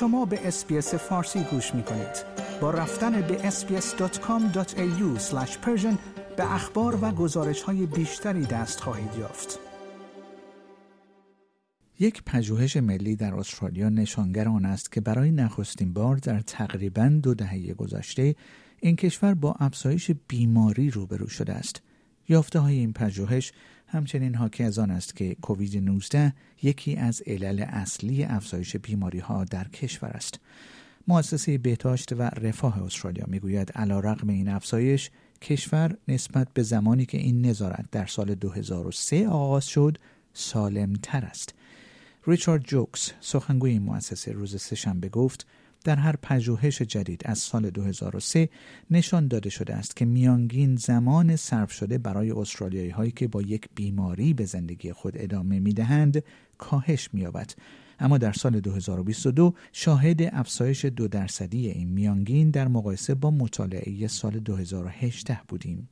شما به اسپیس فارسی گوش می کنید. با رفتن به sbs.com.au به اخبار و گزارش های بیشتری دست خواهید یافت. یک پژوهش ملی در استرالیا نشانگر آن است که برای نخستین بار در تقریبا دو دهه گذشته این کشور با افزایش بیماری روبرو شده است. یافته های این پژوهش همچنین حاکی از آن است که کووید 19 یکی از علل اصلی افزایش بیماری ها در کشور است. مؤسسه بهداشت و رفاه استرالیا می‌گوید علیرغم این افزایش کشور نسبت به زمانی که این نظارت در سال 2003 آغاز شد سالم تر است. ریچارد جوکس سخنگوی مؤسسه روز سهشنبه گفت در هر پژوهش جدید از سال 2003 نشان داده شده است که میانگین زمان صرف شده برای استرالیایی هایی که با یک بیماری به زندگی خود ادامه می دهند کاهش می یابد. اما در سال 2022 شاهد افزایش دو درصدی این میانگین در مقایسه با مطالعه سال 2018 بودیم.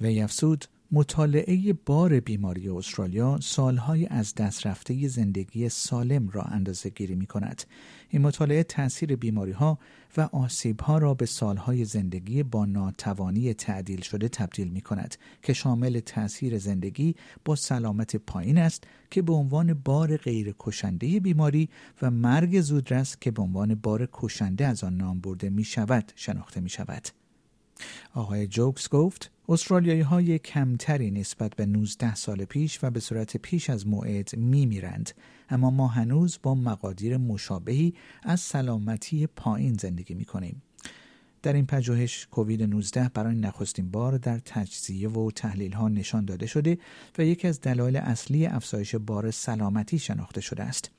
وی افزود مطالعه بار بیماری استرالیا سالهای از دست رفته زندگی سالم را اندازه گیری می کند. این مطالعه تاثیر بیماری ها و آسیب ها را به سالهای زندگی با ناتوانی تعدیل شده تبدیل می کند که شامل تاثیر زندگی با سلامت پایین است که به عنوان بار غیر کشنده بیماری و مرگ زودرس که به عنوان بار کشنده از آن نام برده می شود شناخته می شود. آقای جوکس گفت استرالیایی های کمتری نسبت به 19 سال پیش و به صورت پیش از موعد می میرند اما ما هنوز با مقادیر مشابهی از سلامتی پایین زندگی می کنیم. در این پژوهش کووید 19 برای نخستین بار در تجزیه و تحلیل ها نشان داده شده و یکی از دلایل اصلی افزایش بار سلامتی شناخته شده است.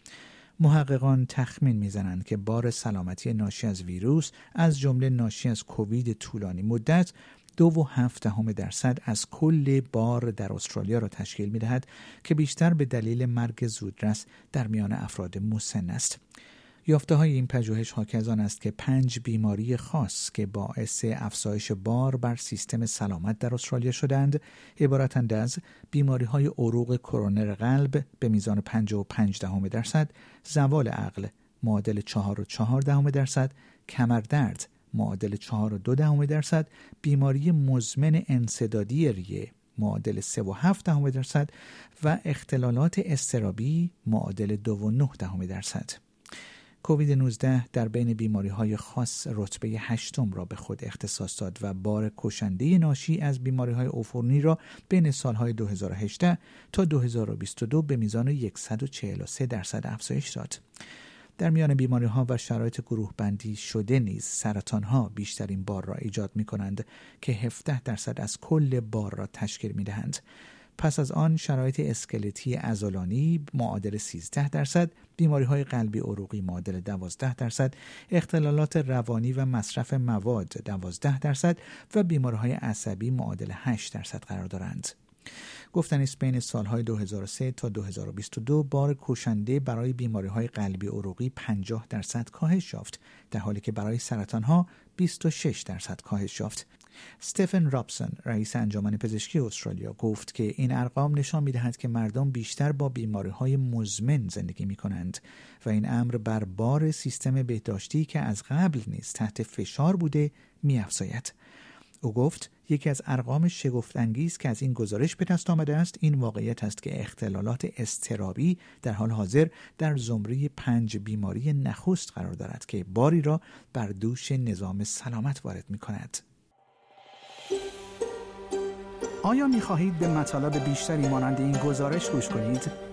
محققان تخمین می‌زنند که بار سلامتی ناشی از ویروس از جمله ناشی از کووید طولانی مدت دو و هفت دهم درصد از کل بار در استرالیا را تشکیل می دهد که بیشتر به دلیل مرگ زودرس در میان افراد مسن است. یافته های این پژوهش حاکی از آن است که پنج بیماری خاص که باعث افزایش بار بر سیستم سلامت در استرالیا شدند عبارتند از بیماری های عروق کرونر قلب به میزان 55 دهم درصد زوال عقل معادل 4 و 4 دهم درصد کمردرد معادل 4 و 2 دهم درصد بیماری مزمن انصدادی ریه معادل 3 و 7 دهم درصد و اختلالات استرابی معادل 2 و 9 دهم درصد کووید 19 در بین بیماری های خاص رتبه هشتم را به خود اختصاص داد و بار کشنده ناشی از بیماری های را بین سالهای 2018 تا 2022 به میزان 143 درصد افزایش داد. در میان بیماری ها و شرایط گروه بندی شده نیز سرطان ها بیشترین بار را ایجاد می کنند که 17 درصد از کل بار را تشکیل می دهند. پس از آن شرایط اسکلتی ازولانی معادل 13 درصد، بیماری های قلبی عروقی معادل 12 درصد، اختلالات روانی و مصرف مواد 12 درصد و بیماری های عصبی معادل 8 درصد قرار دارند. گفتن است بین سالهای 2003 تا 2022 بار کشنده برای بیماری های قلبی عروقی 50 درصد کاهش یافت در حالی که برای سرطان ها 26 درصد کاهش یافت ستفن رابسون رئیس انجمن پزشکی استرالیا گفت که این ارقام نشان می‌دهد که مردم بیشتر با بیماری های مزمن زندگی می کنند و این امر بر بار سیستم بهداشتی که از قبل نیز تحت فشار بوده می افزاید. او گفت یکی از ارقام شگفت انگیز که از این گزارش به دست آمده است این واقعیت است که اختلالات استرابی در حال حاضر در زمره پنج بیماری نخست قرار دارد که باری را بر دوش نظام سلامت وارد می کند. آیا می خواهید به مطالب بیشتری مانند این گزارش گوش کنید؟